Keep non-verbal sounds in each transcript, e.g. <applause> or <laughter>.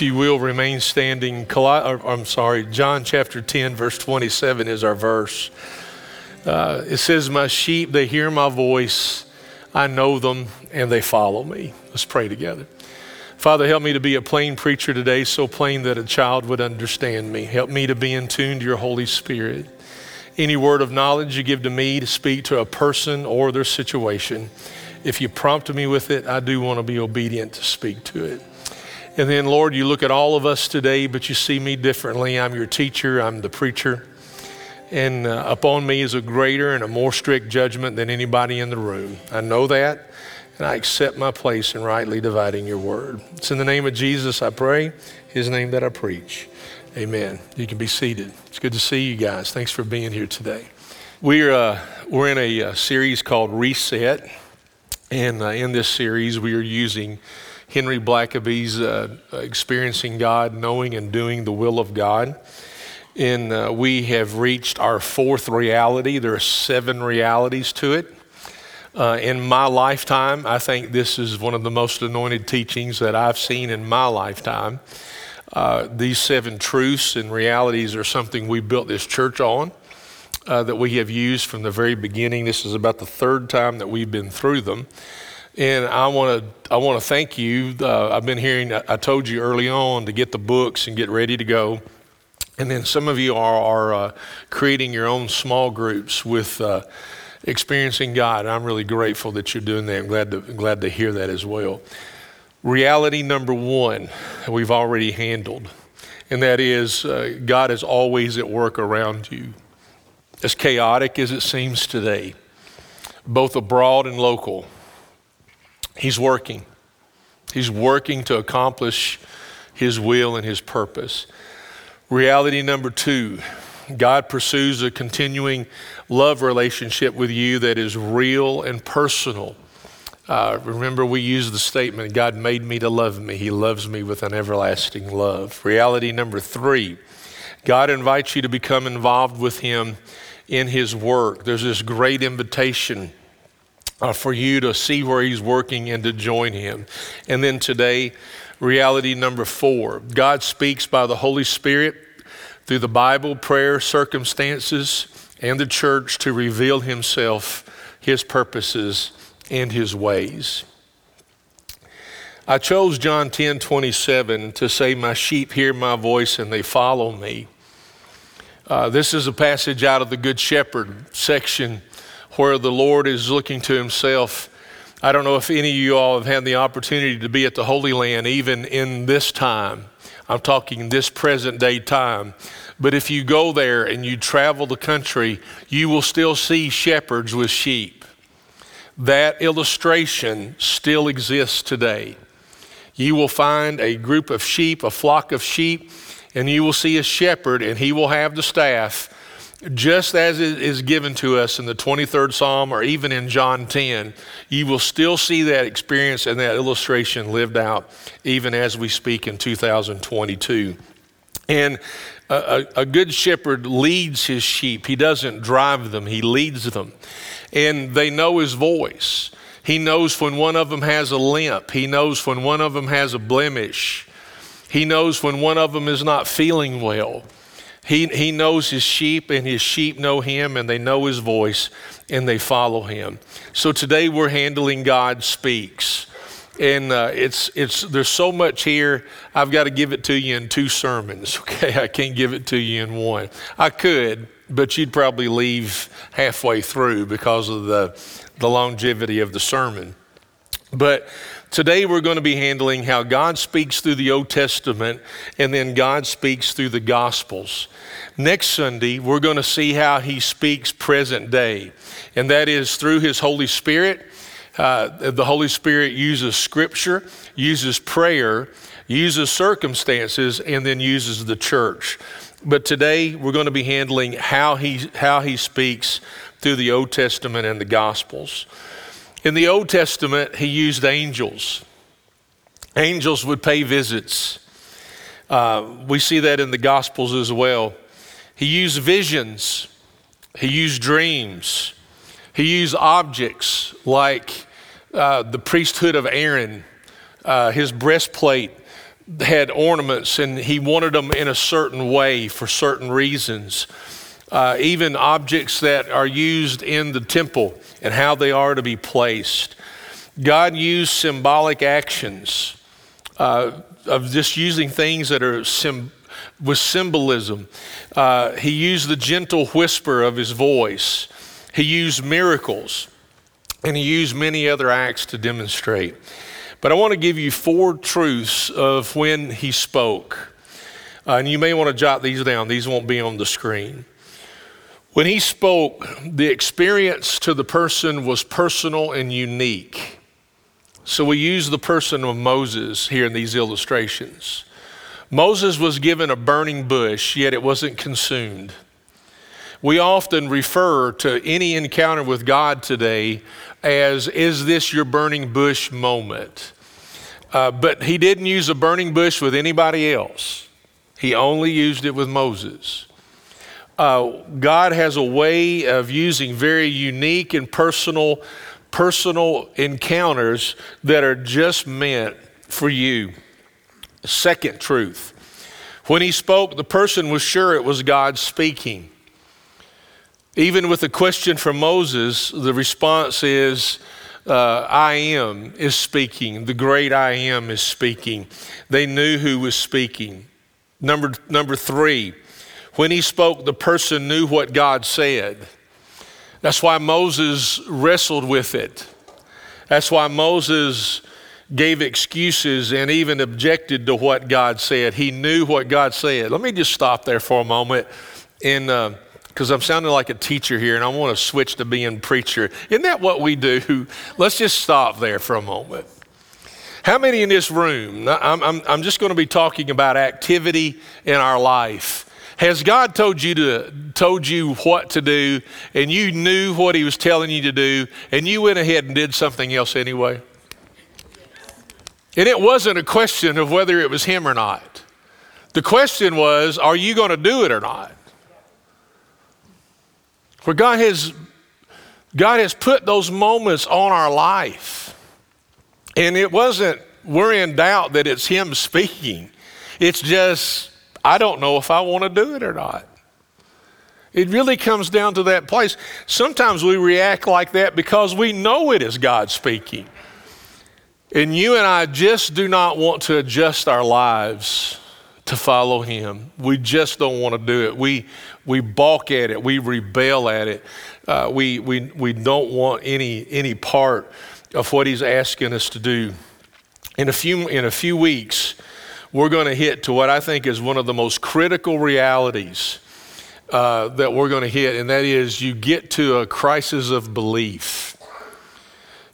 you will, remain standing. I'm sorry, John chapter 10, verse 27 is our verse. Uh, it says, My sheep, they hear my voice, I know them, and they follow me. Let's pray together. Father, help me to be a plain preacher today, so plain that a child would understand me. Help me to be in tune to your Holy Spirit. Any word of knowledge you give to me to speak to a person or their situation, if you prompt me with it, I do want to be obedient to speak to it. And then, Lord, you look at all of us today, but you see me differently. I'm your teacher, I'm the preacher. And uh, upon me is a greater and a more strict judgment than anybody in the room. I know that, and I accept my place in rightly dividing your word. It's in the name of Jesus I pray, his name that I preach. Amen. You can be seated. It's good to see you guys. Thanks for being here today. We're, uh, we're in a, a, uh, series called Reset. And uh, in this series, we are using Henry Blackaby's uh, Experiencing God, Knowing and Doing the Will of God. And uh, we have reached our fourth reality. There are seven realities to it. Uh, in my lifetime, I think this is one of the most anointed teachings that I've seen in my lifetime. Uh, these seven truths and realities are something we built this church on uh, that we have used from the very beginning. This is about the third time that we've been through them. And I want to I want to thank you. Uh, I've been hearing. I told you early on to get the books and get ready to go. And then some of you are, are uh, creating your own small groups with uh, experiencing God. I'm really grateful that you're doing that. I'm glad to glad to hear that as well. Reality number one, we've already handled, and that is uh, God is always at work around you as chaotic as it seems today, both abroad and local, He's working. He's working to accomplish His will and His purpose. Reality number two God pursues a continuing love relationship with you that is real and personal. Uh, remember, we use the statement God made me to love me. He loves me with an everlasting love. Reality number three God invites you to become involved with Him in his work. There's this great invitation uh, for you to see where he's working and to join him. And then today, reality number four God speaks by the Holy Spirit through the Bible, prayer, circumstances, and the church to reveal himself, his purposes, and his ways. I chose John 10 27 to say, My sheep hear my voice and they follow me. Uh, this is a passage out of the Good Shepherd section where the Lord is looking to himself. I don't know if any of you all have had the opportunity to be at the Holy Land, even in this time. I'm talking this present day time. But if you go there and you travel the country, you will still see shepherds with sheep. That illustration still exists today. You will find a group of sheep, a flock of sheep and you will see a shepherd, and he will have the staff, just as it is given to us in the 23rd Psalm or even in John 10. You will still see that experience and that illustration lived out even as we speak in 2022. And a, a, good shepherd leads his sheep. He doesn't drive them, he leads them. And they know his voice. He knows when one of them has a limp, he knows when one of them has a blemish. He knows when one of them is not feeling well. He, he knows his sheep, and his sheep know him, and they know his voice, and they follow him. So today we're handling God Speaks. And uh, it's, it's, there's so much here, I've got to give it to you in two sermons, <laughs> okay? I can't give it to you in one. I could, but you'd probably leave halfway through because of the, the longevity of the sermon. But Today, we're going to be handling how God speaks through the Old Testament and then God speaks through the Gospels. Next Sunday, we're going to see how He speaks present day, and that is through His Holy Spirit. Uh, the Holy Spirit uses Scripture, uses prayer, uses circumstances, and then uses the church. But today, we're going to be handling how He, how he speaks through the Old Testament and the Gospels. In the Old Testament, he used angels. Angels would pay visits. Uh, we see that in the Gospels as well. He used visions, he used dreams, he used objects like uh, the priesthood of Aaron, uh, his breastplate had ornaments and he wanted them in a certain way for certain reasons. Uh, even objects that are used in the temple and how they are to be placed. God used symbolic actions uh, of just using things that are sim- with symbolism. Uh, he used the gentle whisper of his voice. He used miracles, and he used many other acts to demonstrate. But I want to give you four truths of when he spoke. Uh, and you may want to jot these down, these won't be on the screen. When he spoke, the experience to the person was personal and unique. So we use the person of Moses here in these illustrations. Moses was given a burning bush, yet it wasn't consumed. We often refer to any encounter with God today as, Is this your burning bush moment? Uh, but he didn't use a burning bush with anybody else, he only used it with Moses. Uh, God has a way of using very unique and personal, personal encounters that are just meant for you. Second truth. When he spoke, the person was sure it was God speaking. Even with the question from Moses, the response is, uh, I am is speaking. The great I am is speaking. They knew who was speaking. Number, number three, when he spoke, the person knew what God said. That's why Moses wrestled with it. That's why Moses gave excuses and even objected to what God said. He knew what God said. Let me just stop there for a moment and. Uh, because I'm sounding like a teacher here and I want to switch to being preacher. Isn't that what we do? <laughs> Let's just stop there for a moment. How many in this room, I'm, I'm, I'm just going to be talking about activity in our life. Has God told you to told you what to do and you knew what he was telling you to do and you went ahead and did something else anyway? And it wasn't a question of whether it was him or not. The question was, are you going to do it or not? Where God has, God has put those moments on our life. And it wasn't, we're in doubt that it's Him speaking. It's just, I don't know if I want to do it or not. It really comes down to that place. Sometimes we react like that because we know it is God speaking. And you and I just do not want to adjust our lives to follow Him. We just don't want to do it. We, we balk at it, we rebel at it. Uh, we, we, we don't want any, any part of what He's asking us to do. In a few, in a few weeks, we're going to hit to what I think is one of the most critical realities uh, that we're going to hit, and that is you get to a crisis of belief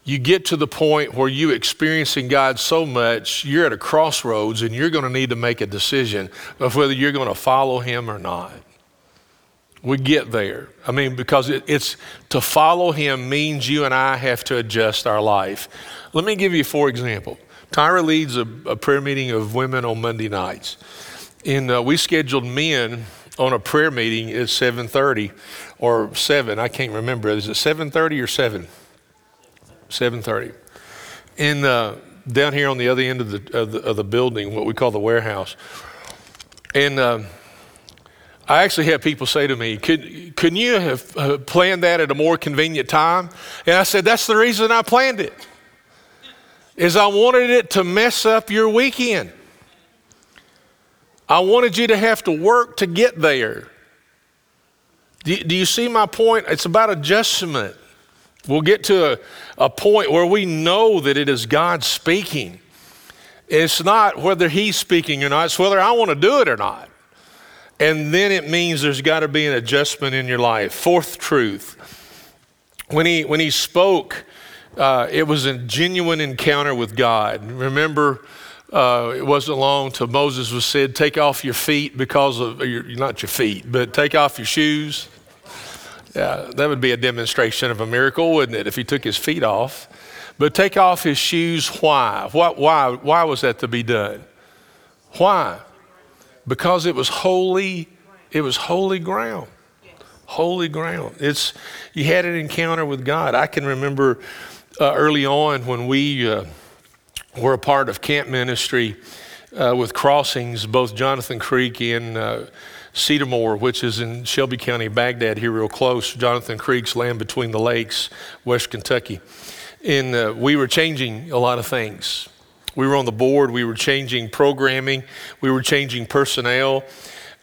you get to the point where you're experiencing God so much, you're at a crossroads and you're going to need to make a decision of whether you're going to follow him or not. We get there. I mean, because it, it's to follow him means you and I have to adjust our life. Let me give you four examples. Tyra leads a, a prayer meeting of women on Monday nights. And uh, we scheduled men on a prayer meeting at 7.30 or 7, I can't remember. Is it 7.30 or 7? 7:30. In uh, down here on the other end of the, of the, of the building, what we call the warehouse, and. Uh, I actually had people say to me, could, couldn't you have planned that at a more convenient time? And I said, that's the reason I planned it, is I wanted it to mess up your weekend. I wanted you to have to work to get there. Do, do you see my point? It's about adjustment. We'll get to a, a point where we know that it is God speaking. It's not whether He's speaking or not, it's whether I want to do it or not. And then it means there's got to be an adjustment in your life. Fourth truth when he, when he spoke, uh, it was a genuine encounter with God. Remember, uh, it wasn't long till Moses was said, Take off your feet because of, your, not your feet, but take off your shoes yeah, that would be a demonstration of a miracle, wouldn't it, if he took his feet off? But take off his shoes, why? What, why? Why was that to be done? Why? Because it was holy, it was holy ground. Holy ground. It's you had an encounter with God. I can remember uh, early on when we uh, were a part of camp ministry uh, with crossings, both Jonathan Creek and uh, Cedarmore, which is in Shelby County, Bagdad, here real close. Jonathan Creek's land between the lakes, West Kentucky. And uh, we were changing a lot of things. We were on the board, we were changing programming, we were changing personnel.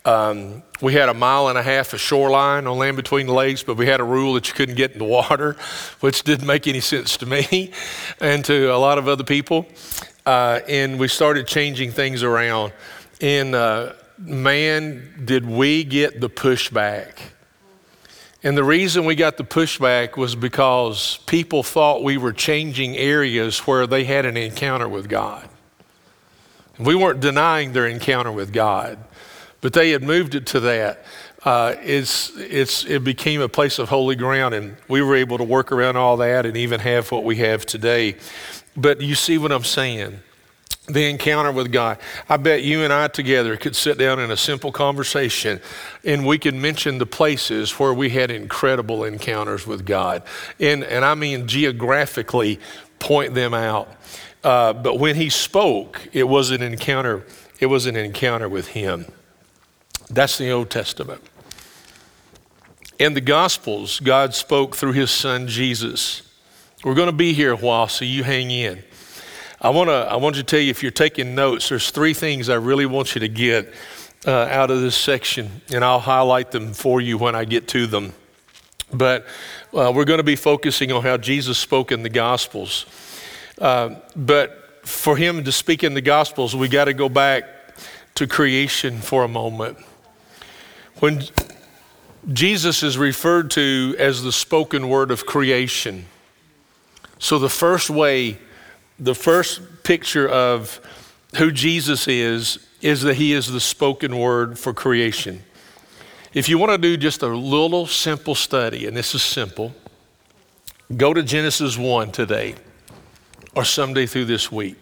Um, we had a mile and a half of shoreline on land between the lakes, but we had a rule that you couldn't get in the water, <laughs> which didn't make any sense to me <laughs> and to a lot of other people. Uh, and we started changing things around. And uh, man, did we get the pushback. And the reason we got the pushback was because people thought we were changing areas where they had an encounter with God. We weren't denying their encounter with God but they had moved it to that. Uh, it's, it's, it became a place of holy ground, and we were able to work around all that and even have what we have today. But you see what I'm saying? The encounter with God. I bet you and I together could sit down in a simple conversation and we could mention the places where we had incredible encounters with God. And, and I mean geographically point them out. Uh, but when he spoke, it was an encounter, it was an encounter with him. That's the Old Testament. In the Gospels, God spoke through his son Jesus. We're going to be here a while, so you hang in. I want to I want to tell you if you're taking notes, there's three things I really want you to get uh, out of this section, and I'll highlight them for you when I get to them. But uh, we're going to be focusing on how Jesus spoke in the Gospels. Uh, but for him to speak in the Gospels, we got to go back to creation for a moment. When Jesus is referred to as the spoken word of creation, so the first way, the first picture of who Jesus is, is that he is the spoken word for creation. If you want to do just a little simple study, and this is simple, go to Genesis 1 today or someday through this week.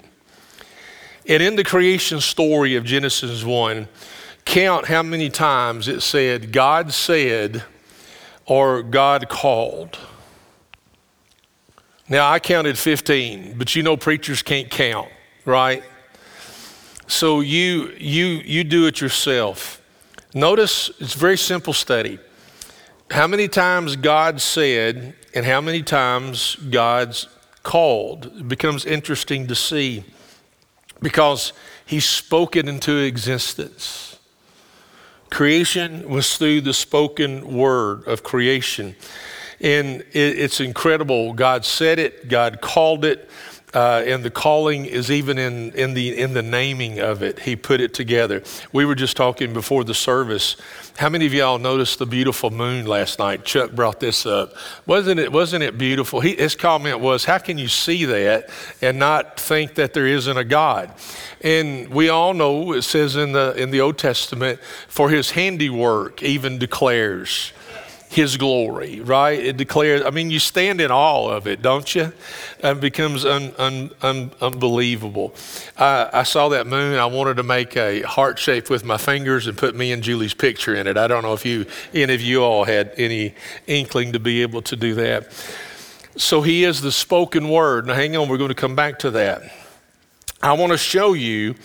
And in the creation story of Genesis 1, count how many times it said, God said, or God called. Now, I counted 15, but you know preachers can't count, right? So you, you, you do it yourself. Notice it's a very simple study. How many times God said and how many times God's called. It becomes interesting to see because he spoke it into existence. Creation was through the spoken word of creation. And it's incredible. God said it, God called it, uh, and the calling is even in, in, the, in the naming of it. He put it together. We were just talking before the service. How many of y'all noticed the beautiful moon last night? Chuck brought this up. Wasn't it, wasn't it beautiful? He, his comment was, How can you see that and not think that there isn't a God? And we all know it says in the, in the Old Testament, for his handiwork even declares his glory, right? It declares, I mean, you stand in awe of it, don't you? It becomes un, un, un, unbelievable. I, I saw that moon. I wanted to make a heart shape with my fingers and put me and Julie's picture in it. I don't know if you, any of you all had any inkling to be able to do that. So he is the spoken word. Now, hang on, we're going to come back to that. I want to show you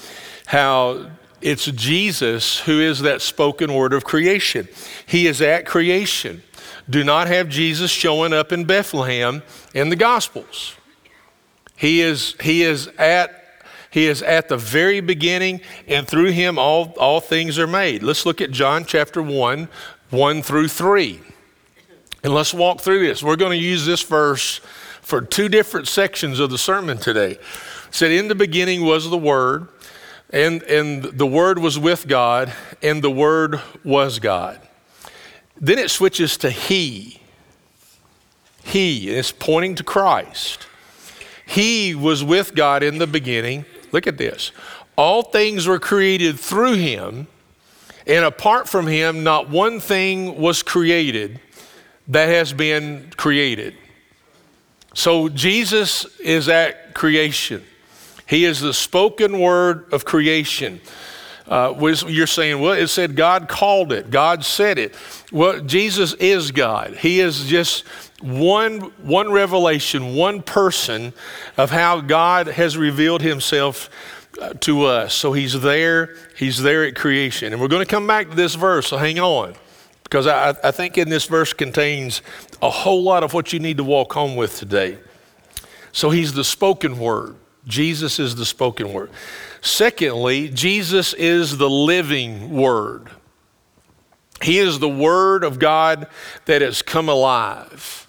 how it's Jesus who is that spoken word of creation. He is at creation. Do not have Jesus showing up in Bethlehem in the Gospels. He is, he is at he is at the very beginning, and through him all, all things are made. Let's look at John chapter 1, 1 through 3. And let's walk through this. We're going to use this verse for two different sections of the sermon today. It said, In the beginning was the Word, and, and the Word was with God, and the Word was God. Then it switches to He. He is pointing to Christ. He was with God in the beginning. Look at this. All things were created through Him, and apart from Him, not one thing was created that has been created. So Jesus is at creation. He is the spoken word of creation. Uh, you're saying, well, it said God called it, God said it. Well, Jesus is God. He is just one, one revelation, one person of how God has revealed himself uh, to us. So he's there, he's there at creation. And we're going to come back to this verse, so hang on. Because I, I think in this verse contains a whole lot of what you need to walk home with today. So he's the spoken word. Jesus is the spoken word. Secondly, Jesus is the living word. He is the word of God that has come alive.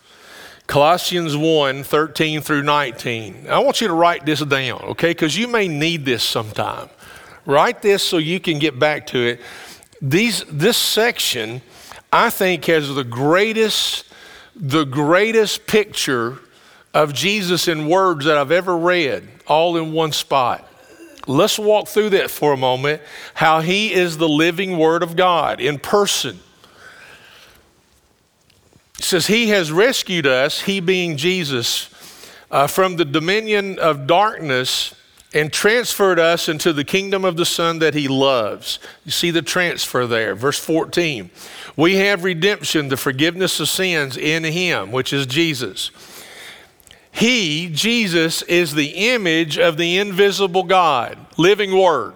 Colossians 1 13 through 19. I want you to write this down, okay? Because you may need this sometime. Write this so you can get back to it. These, this section, I think, has the greatest, the greatest picture of Jesus in words that I've ever read, all in one spot. Let's walk through that for a moment how he is the living word of God in person. It says, He has rescued us, He being Jesus, uh, from the dominion of darkness and transferred us into the kingdom of the Son that He loves. You see the transfer there. Verse 14. We have redemption, the forgiveness of sins in Him, which is Jesus he, Jesus, is the image of the invisible God, living Word.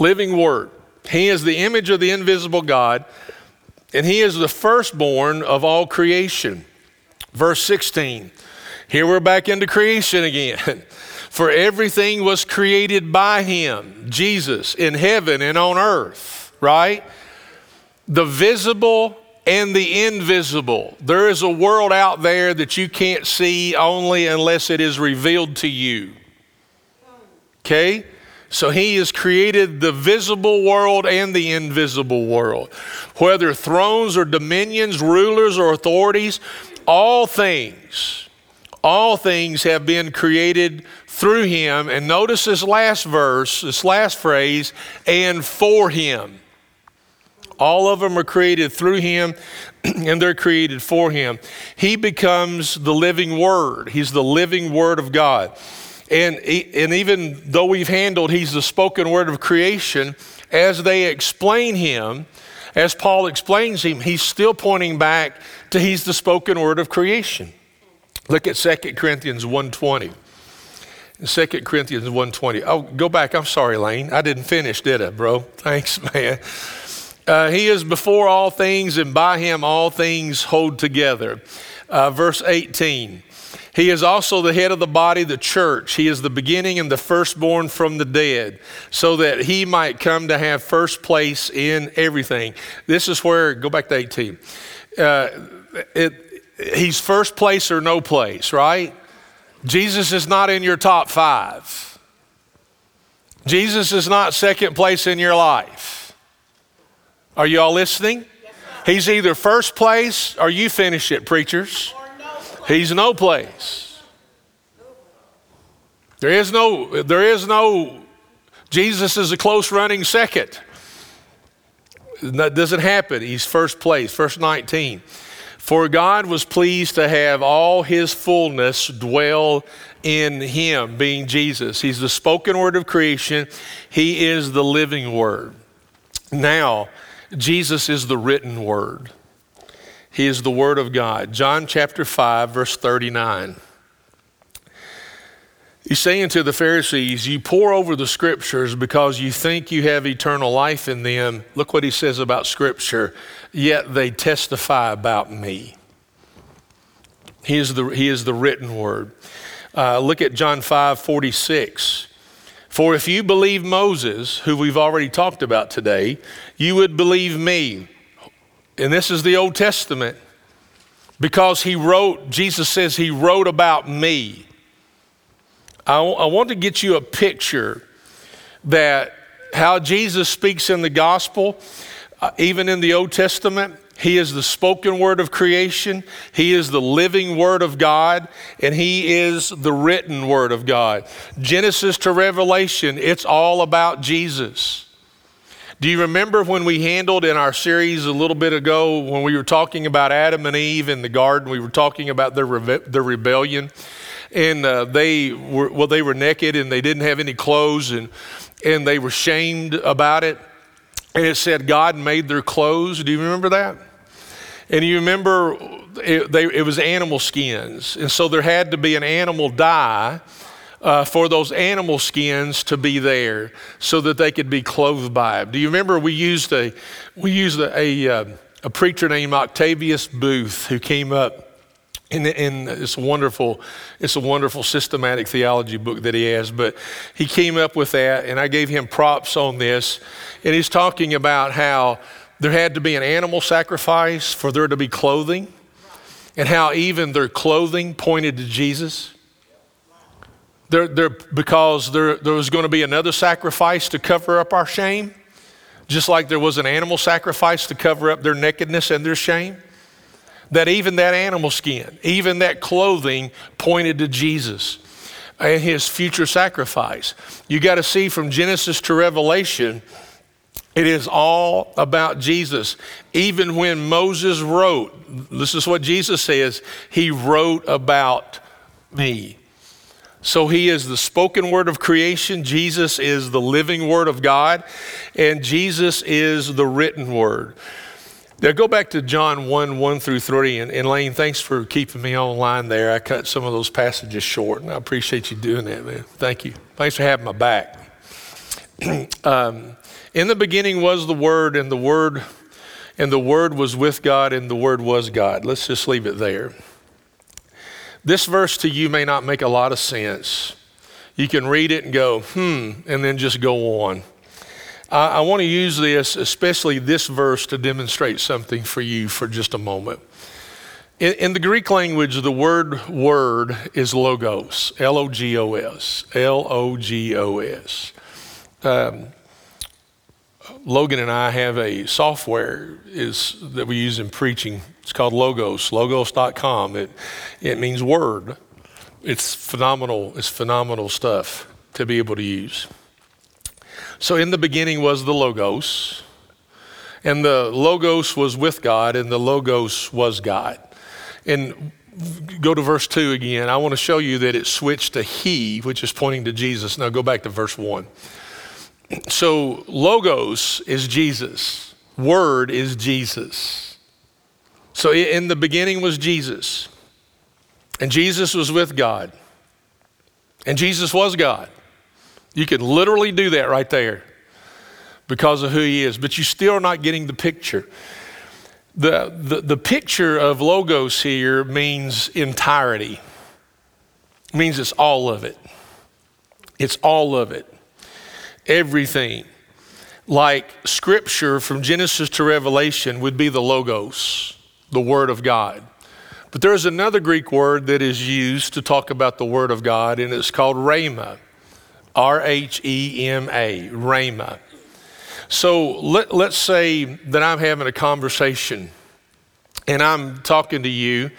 Living Word. He is the image of the invisible God, and He is the firstborn of all creation. Verse 16. Here we're back into creation again. <laughs> For everything was created by Him, Jesus, in heaven and on earth, right? The visible and the invisible. There is a world out there that you can't see only unless it is revealed to you. Okay? So he has created the visible world and the invisible world. Whether thrones or dominions, rulers or authorities, all things, all things have been created through him. And notice this last verse, this last phrase, and for him. All of them are created through him <clears throat> and they're created for him. He becomes the living word. He's the living word of God. And, and even though we've handled he's the spoken word of creation, as they explain him, as Paul explains him, he's still pointing back to he's the spoken word of creation. Look at 2 Corinthians 1.20. 2 Corinthians 1.20. Oh, go back. I'm sorry, Lane. I didn't finish, did I, bro? <laughs> Thanks, man. Uh, he is before all things, and by him all things hold together. Uh, verse 18. He is also the head of the body, the church. He is the beginning and the firstborn from the dead, so that he might come to have first place in everything. This is where, go back to 18. Uh, it, he's first place or no place, right? Jesus is not in your top five. Jesus is not second place in your life. Are you all listening? He's either first place or you finish it, preachers. He's no place. There is no, there is no, Jesus is a close running second. That doesn't happen. He's first place, verse 19. For God was pleased to have all his fullness dwell in him, being Jesus. He's the spoken word of creation, he is the living word. Now, Jesus is the written word. He is the word of God. John chapter 5, verse 39. He's saying to the Pharisees, You pore over the scriptures because you think you have eternal life in them. Look what he says about scripture. Yet they testify about me. He is the, he is the written word. Uh, look at John 5 46. For if you believe Moses, who we've already talked about today, you would believe me. And this is the Old Testament because he wrote, Jesus says he wrote about me. I, want to get you a picture that how Jesus speaks in the gospel, uh, even in the Old Testament, he is the spoken word of creation. He is the living word of God, and He is the written word of God. Genesis to Revelation, it's all about Jesus. Do you remember when we handled in our series a little bit ago when we were talking about Adam and Eve in the garden? We were talking about their, rebe- their rebellion. And uh, they were, well, they were naked and they didn't have any clothes and, and they were shamed about it. And it said God made their clothes. Do you remember that? And you remember it, they, it was animal skins. And so there had to be an animal die uh, for those animal skins to be there so that they could be clothed by it. Do you remember we used a, we used a, a, uh, a preacher named Octavius Booth who came up and, and, it's wonderful, it's a wonderful systematic theology book that he has. But he came up with that, and I gave him props on this. And he's talking about how there had to be an animal sacrifice for there to be clothing, and how even their clothing pointed to Jesus. Because there, there was going to be another sacrifice to cover up our shame, just like there was an animal sacrifice to cover up their nakedness and their shame. That even that animal skin, even that clothing pointed to Jesus and his future sacrifice. You got to see from Genesis to Revelation, it is all about Jesus. Even when Moses wrote, this is what Jesus says, he wrote about me. So he is the spoken word of creation. Jesus is the living word of God. And Jesus is the written word. Now go back to John 1 1 through 3. And, and Lane, thanks for keeping me online there. I cut some of those passages short, and I appreciate you doing that, man. Thank you. Thanks for having my back. <clears throat> um, in the beginning was the Word, and the Word and the Word was with God, and the Word was God. Let's just leave it there. This verse to you may not make a lot of sense. You can read it and go, hmm, and then just go on. I, I want to use this, especially this verse, to demonstrate something for you for just a moment. In, in the Greek language, the word word is logos, L O G O S, L O G O S. Um, Logan and I have a software is, that we use in preaching. It's called Logos, logos.com. It, it means word. It's phenomenal. It's phenomenal stuff to be able to use. So, in the beginning was the Logos, and the Logos was with God, and the Logos was God. And go to verse 2 again. I want to show you that it switched to He, which is pointing to Jesus. Now, go back to verse 1. So, Logos is Jesus, Word is Jesus. So, in the beginning was Jesus, and Jesus was with God, and Jesus was God. You could literally do that right there because of who He is, but you're still not getting the picture. The, the, the picture of Logos here means entirety, it means it's all of it. It's all of it everything. Like scripture from Genesis to Revelation would be the Logos, the Word of God. But there's another Greek word that is used to talk about the Word of God, and it's called Rhema. R H E M A, Rhema. So let, let's say that I'm having a conversation and I'm talking to you,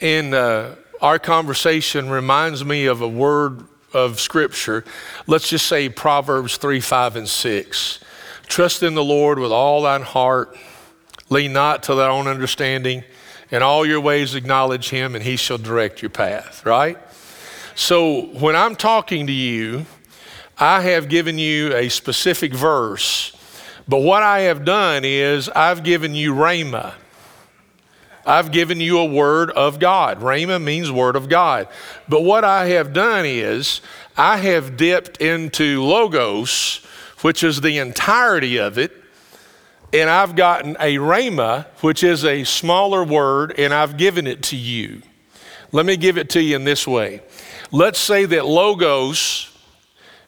and uh, our conversation reminds me of a word of Scripture, let's just say Proverbs 3, 5, and 6. Trust in the Lord with all thine heart, lean not to thy own understanding, in all your ways acknowledge him, and he shall direct your path, right? So when I'm talking to you, I have given you a specific verse, but what I have done is I've given you Rhema. I've given you a word of God. Rhema means word of God. But what I have done is I have dipped into Logos, which is the entirety of it, and I've gotten a Rhema, which is a smaller word, and I've given it to you. Let me give it to you in this way. Let's say that Logos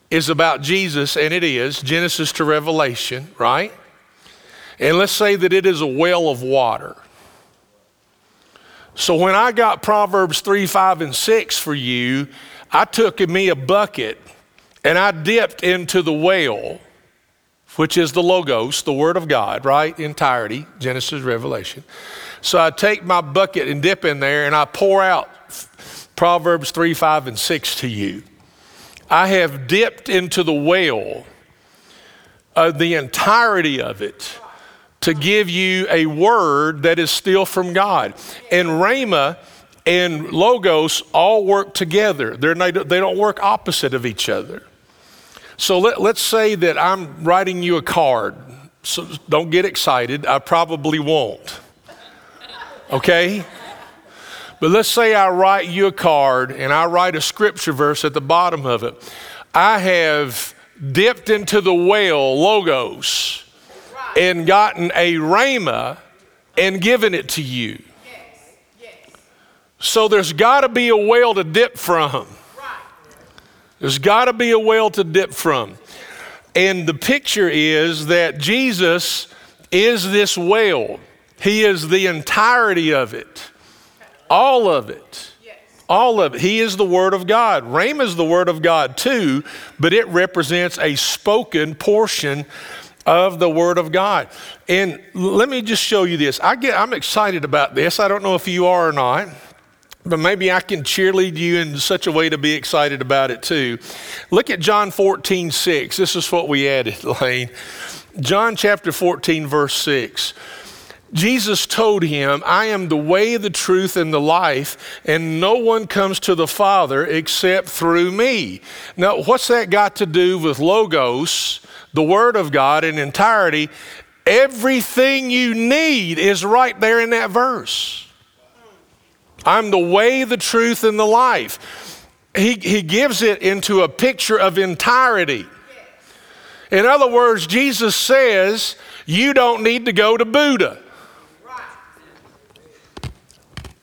is about Jesus, and it is, Genesis to Revelation, right? And let's say that it is a well of water. So when I got Proverbs 3, 5, and 6 for you, I took me a bucket and I dipped into the well, which is the Logos, the Word of God, right? Entirety, Genesis, Revelation. So I take my bucket and dip in there and I pour out Proverbs 3, 5, and 6 to you. I have dipped into the well, uh, the entirety of it to give you a word that is still from God. And Rhema and Logos all work together, They're not, they don't work opposite of each other. So let, let's say that I'm writing you a card. So don't get excited, I probably won't. Okay? But let's say I write you a card and I write a scripture verse at the bottom of it. I have dipped into the well, logos, and gotten a rhema and given it to you. So there's got to be a well to dip from. There's got to be a well to dip from. And the picture is that Jesus is this well. He is the entirety of it, all of it. All of it. He is the Word of God. Rhema is the Word of God too, but it represents a spoken portion of the Word of God. And let me just show you this. I get, I'm excited about this. I don't know if you are or not but maybe I can cheerlead you in such a way to be excited about it too. Look at John 14, 6. This is what we added, <laughs> Lane. John chapter 14, verse 6. Jesus told him, I am the way, the truth, and the life, and no one comes to the Father except through me. Now, what's that got to do with Logos, the Word of God in entirety? Everything you need is right there in that verse. I'm the way, the truth, and the life. He, he gives it into a picture of entirety. In other words, Jesus says, You don't need to go to Buddha.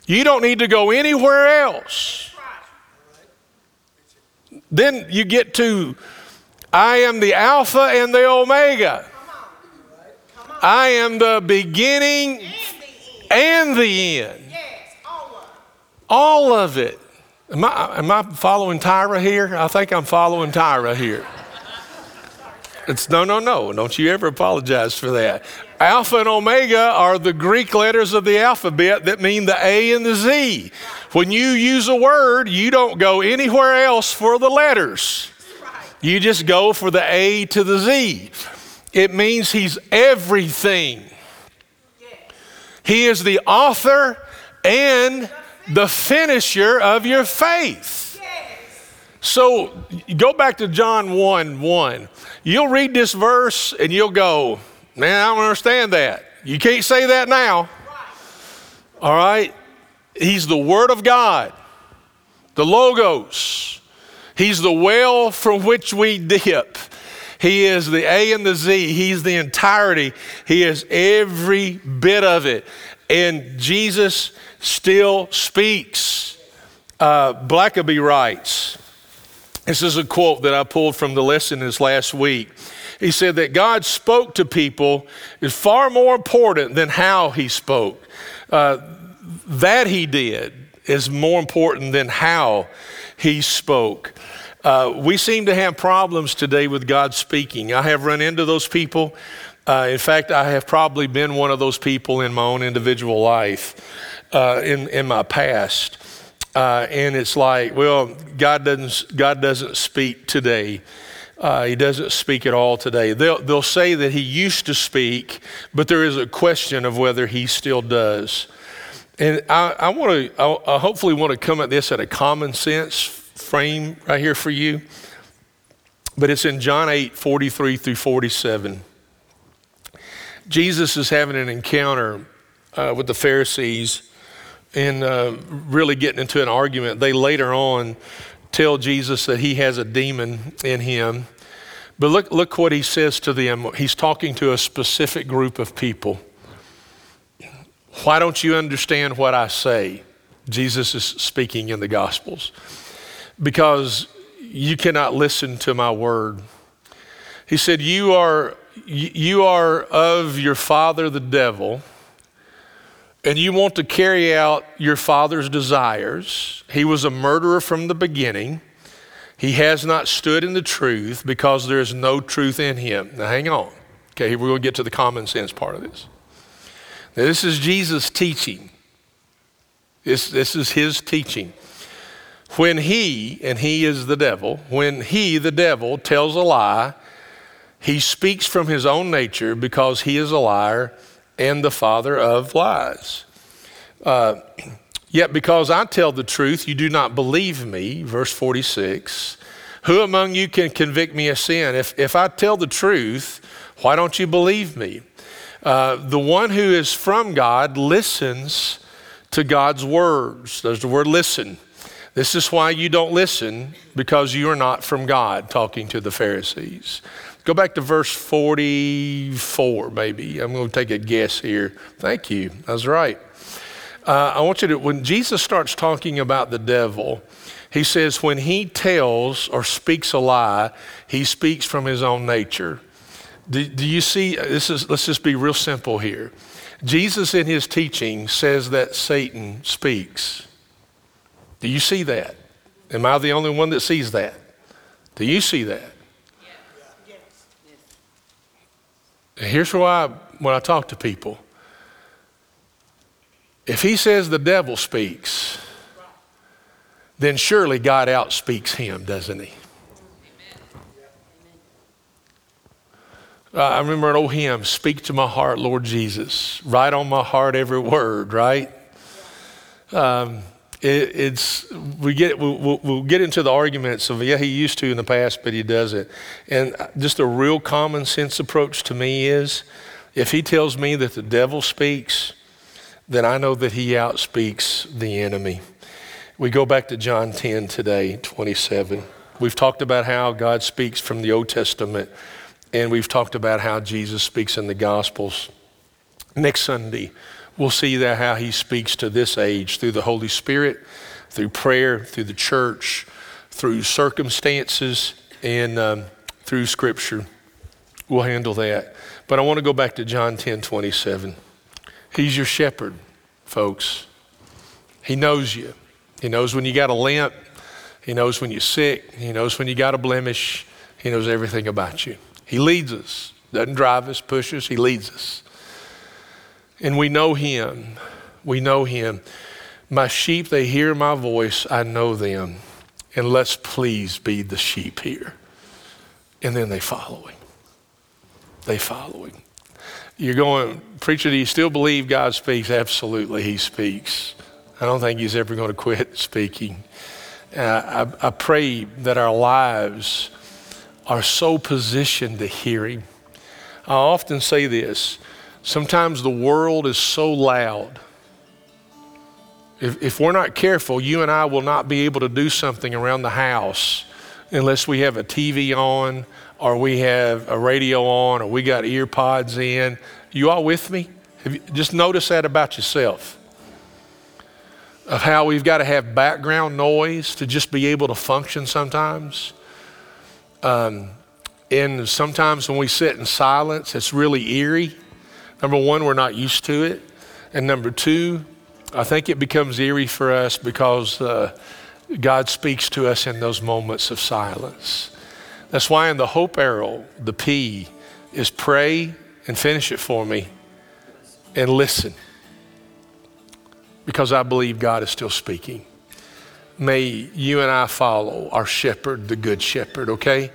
You don't need to go anywhere else. Then you get to, I am the Alpha and the Omega. I am the beginning and the end. All of it. Am I, am I following Tyra here? I think I'm following Tyra here. It's no, no, no. Don't you ever apologize for that. Alpha and Omega are the Greek letters of the alphabet that mean the A and the Z. When you use a word, you don't go anywhere else for the letters. You just go for the A to the Z. It means He's everything. He is the author and the finisher of your faith. So go back to John 1 1. You'll read this verse and you'll go, Man, I don't understand that. You can't say that now. All right? He's the Word of God, the Logos. He's the well from which we dip. He is the A and the Z. He's the entirety. He is every bit of it. And Jesus still speaks. Uh, Blackaby writes, this is a quote that I pulled from the lesson this last week. He said that God spoke to people is far more important than how he spoke. Uh, that he did is more important than how he spoke. Uh, we seem to have problems today with God speaking. I have run into those people. Uh, in fact, I have probably been one of those people in my own individual life uh, in, in my past. Uh, and it's like, well, God doesn't, God doesn't speak today. Uh, he doesn't speak at all today. They'll, they'll say that he used to speak, but there is a question of whether he still does. And I, I want to, I, I hopefully want to come at this at a common sense frame right here for you. But it's in John 8, 43 through 47. Jesus is having an encounter uh, with the Pharisees and uh, really getting into an argument. They later on tell Jesus that he has a demon in him. But look, look what he says to them. He's talking to a specific group of people. Why don't you understand what I say? Jesus is speaking in the Gospels. Because you cannot listen to my word. He said, You are, you are of your father, the devil and you want to carry out your father's desires. He was a murderer from the beginning. He has not stood in the truth because there is no truth in him. Now, hang on. Okay, we're going to get to the common sense part of this. Now, this is Jesus' teaching. This, this is his teaching. When he, and he is the devil, when he, the devil, tells a lie, he speaks from his own nature because he is a liar and the father of lies. Uh, Yet because I tell the truth, you do not believe me. Verse 46. Who among you can convict me of sin? If, if I tell the truth, why don't you believe me? Uh, the one who is from God listens to God's words. There's the word listen. This is why you don't listen, because you are not from God, talking to the Pharisees. Go back to verse 44, maybe. I'm going to take a guess here. Thank you. That's right. Uh, I want you to, when Jesus starts talking about the devil, he says, when he tells or speaks a lie, he speaks from his own nature. Do, do you see? This is, let's just be real simple here. Jesus, in his teaching, says that Satan speaks. Do you see that? Am I the only one that sees that? Do you see that? Yes. Yes. Here's why when I talk to people if he says the devil speaks, then surely God outspeaks him, doesn't he? I remember an old hymn, Speak to my heart, Lord Jesus. Write on my heart every word, right? Um, it, it's we get we'll, we'll, get into the arguments of yeah he used to in the past but he doesn't. And just a real common sense approach to me is if he tells me that the devil speaks then i know that he outspeaks the enemy. We go back to john 10 today 27 we've talked about how god speaks from the old testament and we've talked about how jesus speaks in the gospels. Next sunday we'll see that how he speaks to this age through the Holy Spirit, through prayer, through the church, through circumstances, and um, through Scripture. We'll handle that. But I want to go back to John 10 27. He's your shepherd, folks. He knows you. He knows when you got a limp. He knows when you're sick. He knows when you got a blemish. He knows everything about you. He leads us, doesn't drive us, push us. He leads us. And we know him. We know him. My sheep, they hear my voice. I know them. And let's please be the sheep here. And then they follow him. They follow him. You're going, preacher, do you still believe God speaks? Absolutely, he speaks. I don't think he's ever going to quit speaking. Uh, I, I pray that our lives are so positioned to hear him. I often say this Sometimes the world is so loud. If, if we're not careful, you and I will not be able to do something around the house unless we have a TV on or we have a radio on or we got ear pods in. You all with me? You, just notice that about yourself. Of how we've got to have background noise to just be able to function sometimes. Um, and sometimes when we sit in silence, it's really eerie. Number one, we're not used to it. And number two, I think it becomes eerie for us because uh, God speaks to us in those moments of silence. That's why in the hope arrow, the P is pray and finish it for me and listen because I believe God is still speaking. May you and I follow our shepherd, the good shepherd, okay?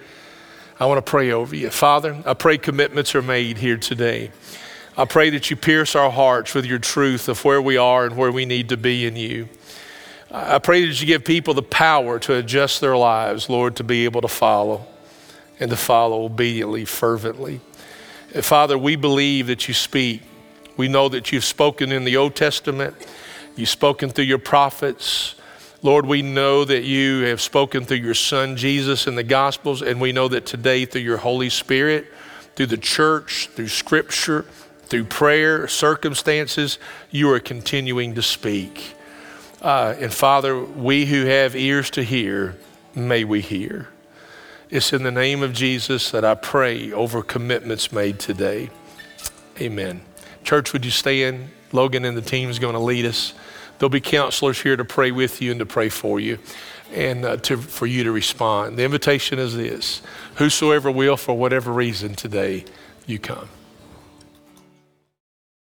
I want to pray over you. Father, I pray commitments are made here today. I pray that you pierce our hearts with your truth of where we are and where we need to be in you. I pray that you give people the power to adjust their lives, Lord, to be able to follow and to follow obediently, fervently. Father, we believe that you speak. We know that you've spoken in the Old Testament, you've spoken through your prophets. Lord, we know that you have spoken through your Son Jesus in the Gospels, and we know that today through your Holy Spirit, through the church, through Scripture, through prayer, circumstances, you are continuing to speak. Uh, and Father, we who have ears to hear, may we hear. It's in the name of Jesus that I pray over commitments made today. Amen. Church, would you stand? Logan and the team is going to lead us. There'll be counselors here to pray with you and to pray for you and uh, to, for you to respond. The invitation is this whosoever will, for whatever reason today, you come.